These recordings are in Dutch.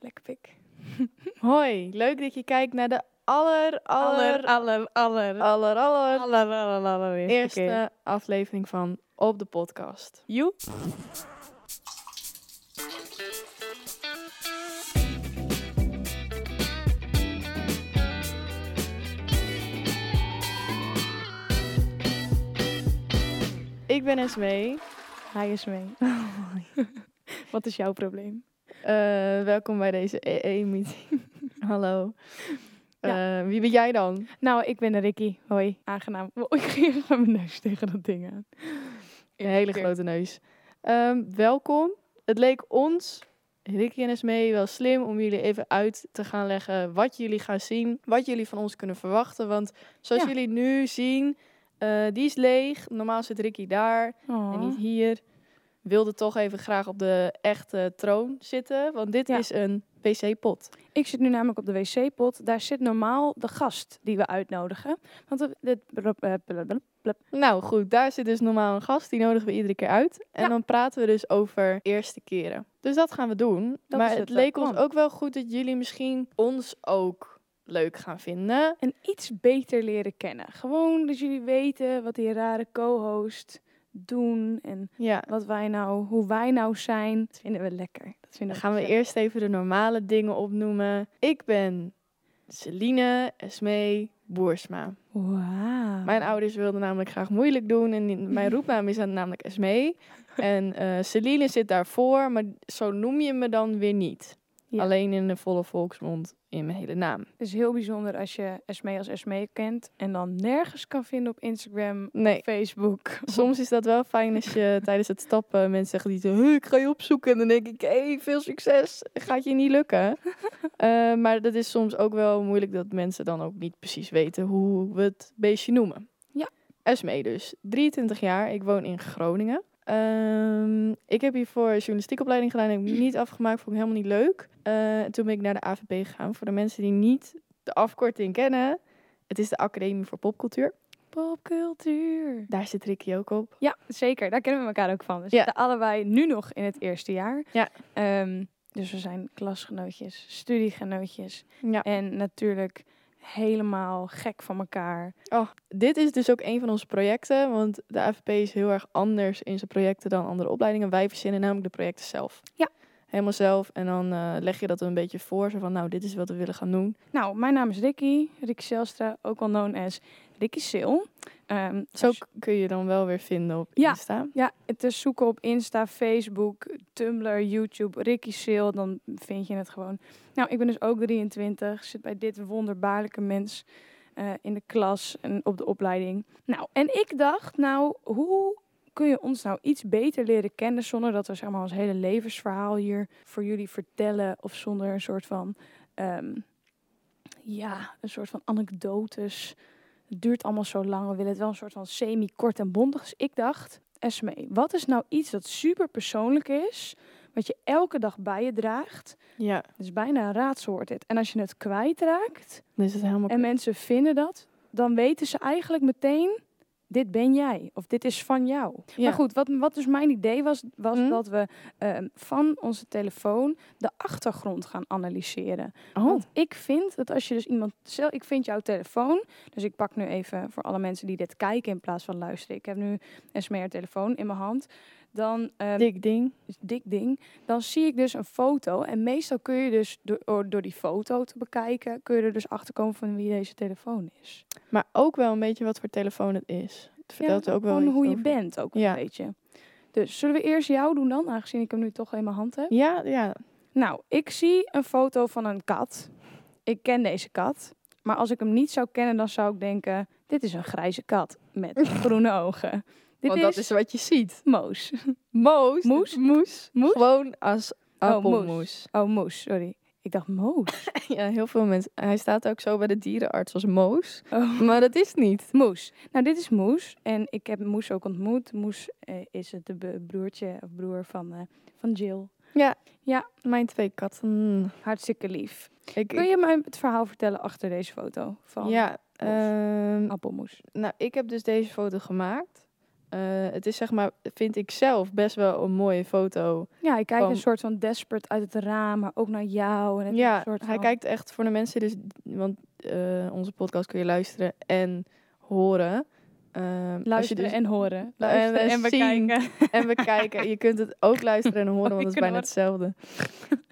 Lekker pik. Hoi, leuk dat je kijkt naar de aller, aller, aller, aller, aller, aller, aller, aller, aller eerste aflevering van Op de Podcast. Joe. Ik ben Esmee. Hij is mee. Wat is jouw probleem? Eh, welkom bij deze EE-meeting. Hallo. Ja. Eh, wie ben jij dan? Nou, ik ben Ricky. Hoi. Aangenaam. Oh, ik ging mijn neus tegen dat ding aan. Een hele grote neus. Ehm, welkom. Het leek ons, Ricky en Esmee, wel slim om jullie even uit te gaan leggen wat jullie gaan zien. Wat jullie van ons kunnen verwachten. Want zoals Ja. jullie nu zien, eh, die is leeg. Normaal zit Ricky daar. Oh. en niet hier. Wilde toch even graag op de echte troon zitten, want dit Ja. is een wc-pot. Ik zit nu namelijk op de wc-pot. Daar zit normaal de gast die we uitnodigen. Want dit... Nou goed, daar zit dus normaal een gast, die nodigen we iedere keer uit. En Ja. dan praten we dus over eerste keren. Dus dat gaan we doen. Dat maar het het leek ons ook wel goed dat jullie misschien ons ook leuk gaan vinden. En iets beter leren kennen. Gewoon dat jullie weten wat die rare co-host doen. En Ja, wat wij nou, hoe wij nou zijn. Dat vinden we lekker. Dat vinden dan gaan we eerst even de normale dingen opnoemen. Ik ben Celine Esmee Boersma. Mijn ouders wilden namelijk graag moeilijk doen. En mijn roepnaam is dan namelijk Esmee. En eh Celine zit daarvoor, maar zo noem je me dan weer niet. Ja. Alleen in de volle volksmond in mijn hele naam. Het is heel bijzonder als je Esmee als Esmee kent. En dan nergens kan vinden op Instagram, Nee, Facebook. soms is dat wel fijn als je tijdens het stappen mensen zeggen die "Hey, ik ga je opzoeken. En dan denk ik, hey, veel succes. Gaat je niet lukken. Eh, maar dat is soms ook wel moeilijk dat mensen dan ook niet precies weten hoe we het beestje noemen. Ja. Esmee dus, 23 jaar. Ik woon in Groningen. Ehm, ik heb hiervoor journalistiekopleiding gedaan. Heb ik niet afgemaakt, vond ik helemaal niet leuk. Eh, toen ben ik naar de AVP gegaan. Voor de mensen die niet de afkorting kennen. Het is de Academie voor Popcultuur. Popcultuur. Daar zit Ricky ook op. Ja, zeker. Daar kennen we elkaar ook van. We Ja. zitten allebei nu nog in het eerste jaar. Ja. Ehm, dus we zijn klasgenootjes, studiegenootjes. Ja. En natuurlijk helemaal gek van elkaar. Oh, dit is dus ook een van onze projecten. Want de AVP is heel erg anders in zijn projecten dan andere opleidingen. Wij verzinnen namelijk de projecten zelf. Ja. Helemaal zelf. En dan eh, leg je dat een beetje voor. Zo van, nou, dit is wat we willen gaan doen. Nou, mijn naam is Ricky. Ricky Zelstra, ook wel known as Ricky Sil. Ehm, Zo als- kun je dan wel weer vinden op Ja. Insta. Ja, het is zoeken op Insta, Facebook, Tumblr, YouTube, Ricky Sil, dan vind je het gewoon. Nou, ik ben dus ook 23, zit bij dit wonderbaarlijke mens eh, in de klas en op de opleiding. Nou, en ik dacht, nou, hoe kun je ons nou iets beter leren kennen zonder dat we zeg maar ons hele levensverhaal hier voor jullie vertellen of zonder een soort van, ehm, ja, een soort van anekdotes. Het duurt allemaal zo lang. We willen het wel een soort van semi-kort en bondig. Dus ik dacht, Esmee, wat is nou iets dat super persoonlijk is, wat je elke dag bij je draagt? Ja, Het is bijna een raadsel wordt dit. En als je het kwijtraakt dan is het helemaal... en mensen vinden dat, dan weten ze eigenlijk meteen, dit ben jij. Of dit is van jou. Ja. Maar goed, wat, wat dus mijn idee was, was Mhm. dat we ehm, van onze telefoon de achtergrond gaan analyseren. Oh, Want ik vind dat als je dus iemand... Ik vind jouw telefoon. Dus ik pak nu even voor alle mensen die dit kijken in plaats van luisteren. Ik heb nu een smeer telefoon in mijn hand. Dan, ehm, dik ding. dik ding. Dan zie ik dus een foto. En meestal kun je dus door, door die foto te bekijken... kun je er dus achter komen van wie deze telefoon is. Maar ook wel een beetje wat voor telefoon het is. Het vertelt ja, ook wel hoe je over- bent ook Ja. een beetje. Dus zullen we eerst jou doen dan? Aangezien ik hem nu toch in mijn hand heb. Ja, ja. Nou, ik zie een foto van een kat. Ik ken deze kat. Maar als ik hem niet zou kennen, dan zou ik denken... Dit is een grijze kat met groene ogen. Dit Want is, dat is wat je ziet. Moos. Moos. Moes? Moes. Moes? Gewoon als Oh, appelmoes. Oh, Moos, sorry. Ik dacht Moos. Ja, heel veel mensen. Hij staat ook zo bij de dierenarts als Moos. Oh. Maar dat is niet. Moes. Nou, dit is Moes. En ik heb Moes ook ontmoet. Moes eh, is het de broertje of broer van, eh, van Jill. Ja. Ja. Mijn twee katten. Hartstikke lief. Ik, Kun je mij het verhaal vertellen achter deze foto van ja. ehm, appelmoes? nou, ik heb dus deze foto gemaakt. Eh, het is zeg maar, vind ik zelf, best wel een mooie foto. Ja, hij kijkt Van- een soort van desperate uit het raam, maar ook naar jou. En het Ja, een soort hij van- kijkt echt voor de mensen, dus, want eh, onze podcast kun je luisteren en horen. Ehm, als je luisteren dus- en horen. Luisteren en en, bekijken. en bekijken. Je kunt het ook luisteren en horen, want het is bijna hetzelfde.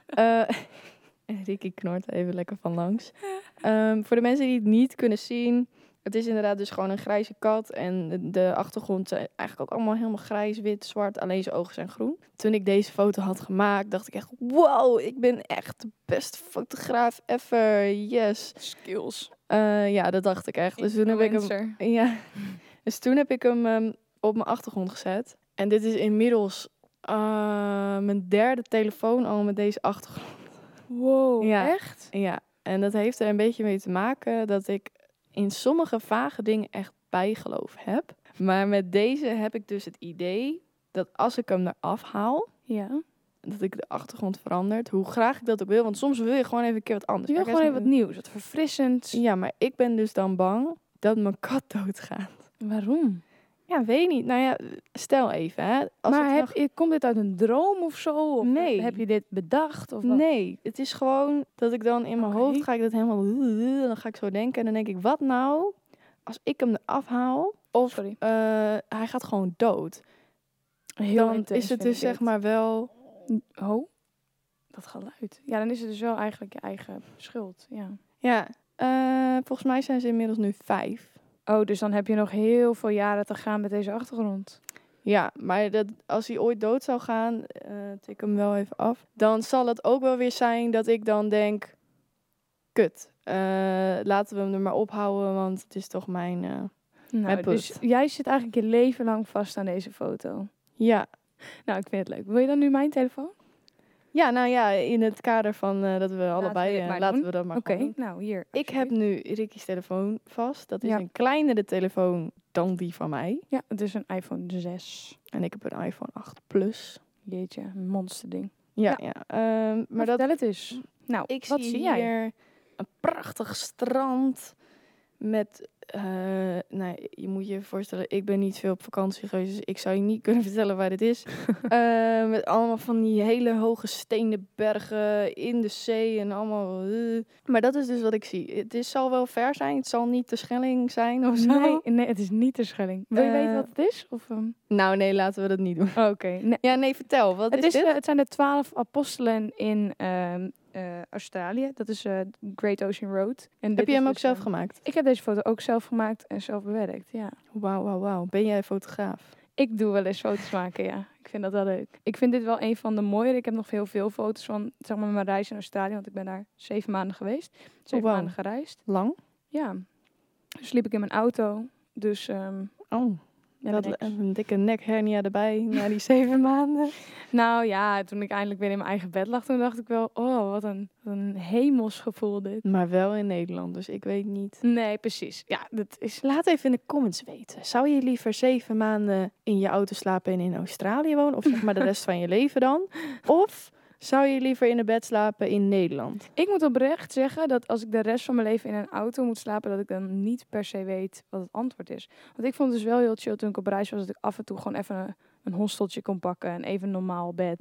Eh Ricky knort even lekker van langs. Ehm, voor de mensen die het niet kunnen zien, het is inderdaad dus gewoon een grijze kat. En de- achtergrond zijn eigenlijk ook allemaal helemaal grijs, wit, zwart. Alleen zijn ogen zijn groen. Toen ik deze foto had gemaakt, dacht ik echt, wow, ik ben echt de beste fotograaf ever. Yes. Skills. Eh, ja, dat dacht ik echt. Dus toen heb ik hem ja, dus toen heb ik hem ehm, op mijn achtergrond gezet. En dit is inmiddels eh, mijn derde telefoon al met deze achtergrond. Wow, Ja. echt? Ja, en dat heeft er een beetje mee te maken dat ik in sommige vage dingen echt bijgeloof heb. Maar met deze heb ik dus het idee dat als ik hem eraf haal, Ja. dat ik de achtergrond verandert. Hoe graag ik dat ook wil, want soms wil je gewoon even een keer wat anders. Je wil gewoon even wat nieuws, wat verfrissends. Ja, maar ik ben dus dan bang dat mijn kat doodgaat. Waarom? Ja, weet niet. Nou ja, stel even, hè. Als maar heb, nog- je- komt dit uit een droom of zo? Of Nee. Heb je dit bedacht? Of wat? Nee, het is gewoon dat ik dan in mijn hoofd ga ik dat helemaal... Dan ga ik zo denken en dan denk ik, wat nou als ik hem eraf haal of Sorry. eh, hij gaat gewoon dood. Heel dan is het dus zeg maar wel... Oh, dat geluid. Ja, dan is het dus wel eigenlijk je eigen schuld. Ja. Ja, eh, volgens mij zijn ze inmiddels nu vijf. Oh, dus dan heb je nog heel veel jaren te gaan met deze achtergrond. Ja, maar dat, als hij ooit dood zou gaan, eh tik hem wel even af. Dan zal het ook wel weer zijn dat ik dan denk... Kut, eh, laten we hem er maar ophouden, want het is toch mijn... eh, Nou, Mijn dus jij zit eigenlijk je leven lang vast aan deze foto. Ja, Nou, ik vind het leuk. Wil je dan nu mijn telefoon? Ja, nou ja, in het kader van eh, dat we allebei, dit eh, laten we dat maar Oké, nou hier. Ik heb nu Ricky's telefoon vast. Dat is Ja. een kleinere telefoon dan die van mij. Ja, het is een iPhone 6. En ik heb een iPhone 8 Plus. Jeetje, een monsterding. Ja, Ja. ja. ehm, Maar dat, het eens. Nou, ik wat zie zie jij? hier een prachtig strand met... nou, je moet je voorstellen, ik ben niet veel op vakantie geweest, dus ik zou je niet kunnen vertellen waar dit is. Eh, met allemaal van die hele hoge stenen bergen in de zee en allemaal... eh. Maar dat is dus wat ik zie. Het is, zal wel ver zijn, het zal niet de Schelling zijn of zo. Nee, nee, het is niet de Schelling. Wil je weten wat het is? Of, ehm? Nou nee, laten we dat niet doen. Oké, nee. Ja, nee, vertel. Wat Het, is, is, dit? het zijn de twaalf apostelen in eh, Australië. Dat is eh, Great Ocean Road. En Heb je hem ook dus, zelf eh, gemaakt? Ik heb deze foto ook zelf gemaakt en zelf bewerkt, ja. Wauw, wauw, wauw. Ben jij fotograaf? Ik doe wel eens foto's maken, ja. Ik vind dat wel leuk. Ik vind dit wel een van de mooiere. Ik heb nog heel veel foto's van zeg maar, mijn reis in Australië. Want ik ben daar zeven maanden geweest. Zeven wauw. maanden gereisd. Lang? Ja. Dus sliep ik in mijn auto. Dus ehm Oh, ja, dat, een dikke nekhernia erbij na die zeven maanden. Nou ja, toen ik eindelijk weer in mijn eigen bed lag, toen dacht ik wel, oh, wat een, wat een gevoel dit. Maar wel in Nederland, dus ik weet niet. Nee, precies. Ja, dat is... Laat even in de comments weten. Zou je liever zeven maanden in je auto slapen en in Australië wonen? Of zeg maar de rest van je leven dan? Of zou je liever in een bed slapen in Nederland? Ik moet oprecht zeggen dat als ik de rest van mijn leven in een auto moet slapen, dat ik dan niet per se weet wat het antwoord is. Want ik vond dus wel heel chill toen ik op reis was, dat ik af en toe gewoon even een, een hosteltje kon pakken en even een normaal bed.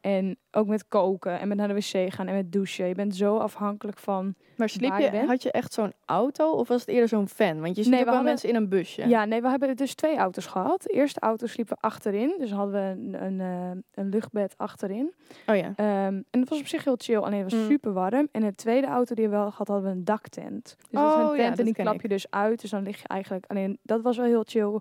En ook met koken en met naar de wc gaan en met douchen. Je bent zo afhankelijk van... Maar sliep Waar je je, bent? had je echt zo'n auto of was het eerder zo'n van? Want je ziet Nee, ook we wel hadden- mensen in een busje. Ja, nee, we hebben dus twee auto's gehad. De eerste auto sliepen we achterin, dus hadden we een, een, eh, een luchtbed achterin. Oh ja. Ehm, en dat was op zich heel chill, alleen het was Mm. super warm. En de tweede auto die we wel gehad, hadden we een daktent. Dus dat is Oh, een ja, tent dat en die klap ik. je dus uit. Dus dan lig je eigenlijk alleen... Dat was wel heel chill.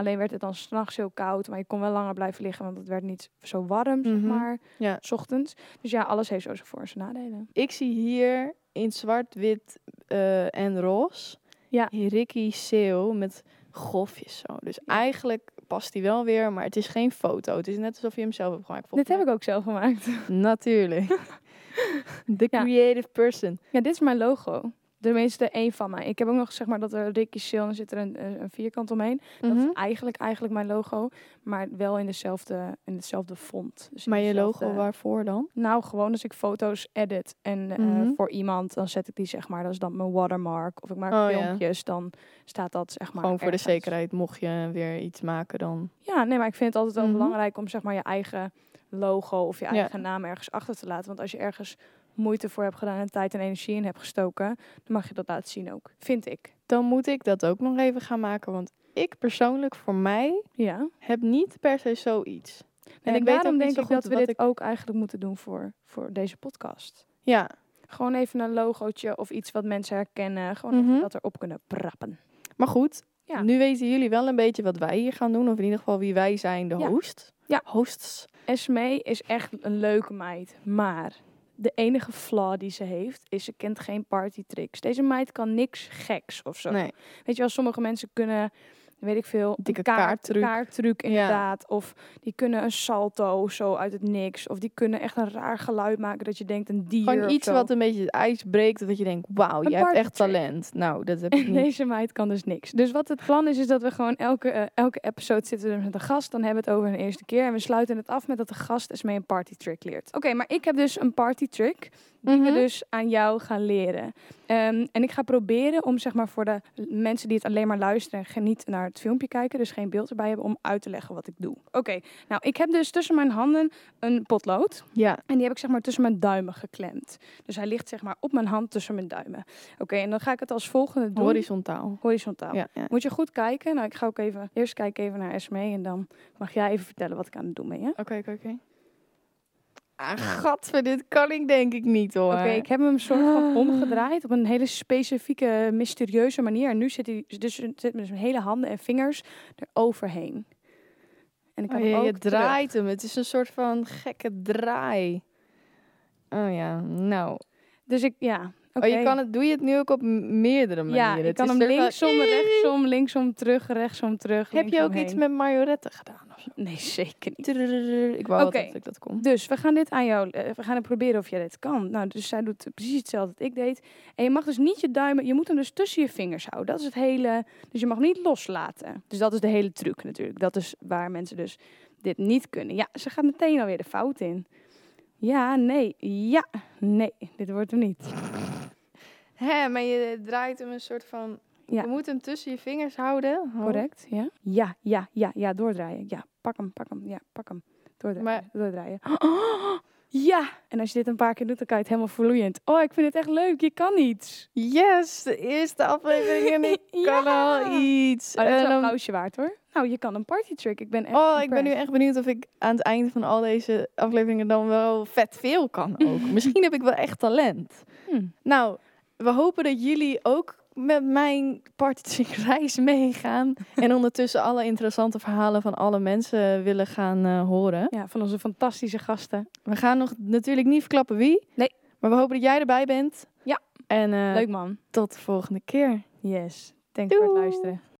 Alleen werd het dan s'nachts heel koud. Maar je kon wel langer blijven liggen, want het werd niet zo warm, zeg Mhm. maar, Ja. s ochtends. Dus ja, alles heeft zo zijn voor- en zijn nadelen. Ik zie hier in zwart, wit eh, en roze Ja. Ricky Seel met golfjes zo. Dus eigenlijk past hij wel weer, maar het is geen foto. Het is net alsof je hem zelf hebt gemaakt. Dit heb ik ook zelf gemaakt. Natuurlijk. The Ja. creative person. ja, dit is mijn logo. Tenminste, één van mij. Ik heb ook nog zeg maar dat er Ricky Sil en zit er een, een vierkant omheen. Dat Mhm. is eigenlijk, eigenlijk mijn logo, maar wel in dezelfde, in hetzelfde font. Dus Maar je dezelfde- logo waarvoor dan? Nou, gewoon als ik foto's edit en eh, Mhm. voor iemand, dan zet ik die zeg maar, dat is dan mijn watermark. Of ik maak Oh, ja. filmpjes, dan staat dat zeg maar Gewoon voor de zekerheid, mocht je weer iets maken dan. Ja, nee, maar ik vind het altijd wel Mhm. belangrijk om zeg maar je eigen logo of je Ja. eigen naam ergens achter te laten. Want als je ergens moeite voor hebt gedaan en tijd en energie in hebt gestoken, dan mag je dat laten zien ook. Vind ik. Dan moet ik dat ook nog even gaan maken, want ik persoonlijk, voor mij, Ja. heb niet per se zoiets. En, ik ik weet daarom denk ik dat we dit ook eigenlijk moeten doen voor, voor deze podcast. Ja, Gewoon even een logootje of iets wat mensen herkennen. Gewoon Mhm. even dat erop kunnen prappen. maar goed. Ja. Nu weten jullie wel een beetje wat wij hier gaan doen. Of in ieder geval wie wij zijn, de Ja. host. Ja. Hosts. Esmee is echt een leuke meid. Maar de enige flaw die ze heeft, is ze kent geen partytricks. Deze meid kan niks geks of zo. Nee. Weet je wel, sommige mensen kunnen, weet ik veel, Dikke kaart, kaarttruc. kaarttruc Ja. inderdaad. Of die kunnen een salto zo uit het niks. Of die kunnen echt een raar geluid maken dat je denkt een dier Gewoon iets wat een beetje het ijs breekt. Dat je denkt, wauw, je hebt echt talent. Nou, dat heb ik niet. Deze meid kan dus niks. Dus wat het plan is, is dat we gewoon elke, eh, elke episode zitten we met een gast. Dan hebben we het over een eerste keer. En we sluiten het af met dat de gast eens mee een partytrick leert. Oké, maar ik heb dus een partytrick die we Mhm. dus aan jou gaan leren. Ehm, en ik ga proberen om zeg maar voor de mensen die het alleen maar luisteren en niet naar het filmpje kijken, dus geen beeld erbij hebben, om uit te leggen wat ik doe. Oké, nou ik heb dus tussen mijn handen een potlood. Ja. En die heb ik zeg maar tussen mijn duimen geklemd. Dus hij ligt zeg maar op mijn hand tussen mijn duimen. Oké, en dan ga ik het als volgende doen. Horizontaal. Horizontaal. Ja, ja. Moet je goed kijken. Nou, ik ga ook even eerst kijken even naar Esme en dan mag jij even vertellen wat ik aan het doen ben. Oké, oké, oké. Ah, gadver, dit kan ik denk ik niet hoor. Oké, ik heb hem soort van omgedraaid op een hele specifieke, mysterieuze manier. En nu zit hij dus zit met zijn hele handen en vingers eroverheen. En ik Oh, heb je, hem je ook terug. draait hem. Het is een soort van gekke draai. Oh ja, nou. Dus ik, ja. Oh, je kan het, doe je het nu ook op meerdere manieren? Ja, ik Het kan is hem van- linksom, rechtsom, linksom, terug, rechtsom, terug. Heb je ook iets met marionetten gedaan of zo? Nee, zeker niet. Ik wou altijd dat ik dat kon. Dus we gaan dit aan jou, we gaan het proberen of jij dit kan. Nou, dus zij doet precies hetzelfde dat ik deed. En je mag dus niet je duimen, je moet hem dus tussen je vingers houden. Dat is het hele, dus je mag niet loslaten. Dus dat is de hele truc natuurlijk. Dat is waar mensen dus dit niet kunnen. Ja, ze gaat meteen alweer de fout in. Ja, nee, ja, nee, dit wordt hem niet. Hè, maar je draait hem een soort van... Ja. Je moet hem tussen je vingers houden. Oh. Correct, ja? Ja, ja, ja, ja, doordraaien. Ja, pak hem, pak hem, ja, pak hem. Doordraaien, Maar- doordraaien. ja! En als je dit een paar keer doet, dan kan je het helemaal vloeiend. Oh, ik vind het echt leuk, je kan iets. Yes, de eerste aflevering en ik kan al iets. Oh, dat is een applausje waard hoor. Nou, je kan een party trick. Ik ben echt Oh, ik ben nu echt benieuwd of ik aan het einde van al deze afleveringen dan wel vet veel kan ook. Misschien heb ik wel echt talent. Hm. Nou, we hopen dat jullie ook met mijn reis meegaan. en ondertussen alle interessante verhalen van alle mensen willen gaan eh, horen. Ja, van onze fantastische gasten. We gaan nog natuurlijk niet verklappen wie. Nee. Maar we hopen dat jij erbij bent. Ja. En eh, Leuk man. tot de volgende keer. Yes. Thanks voor het Doei. luisteren.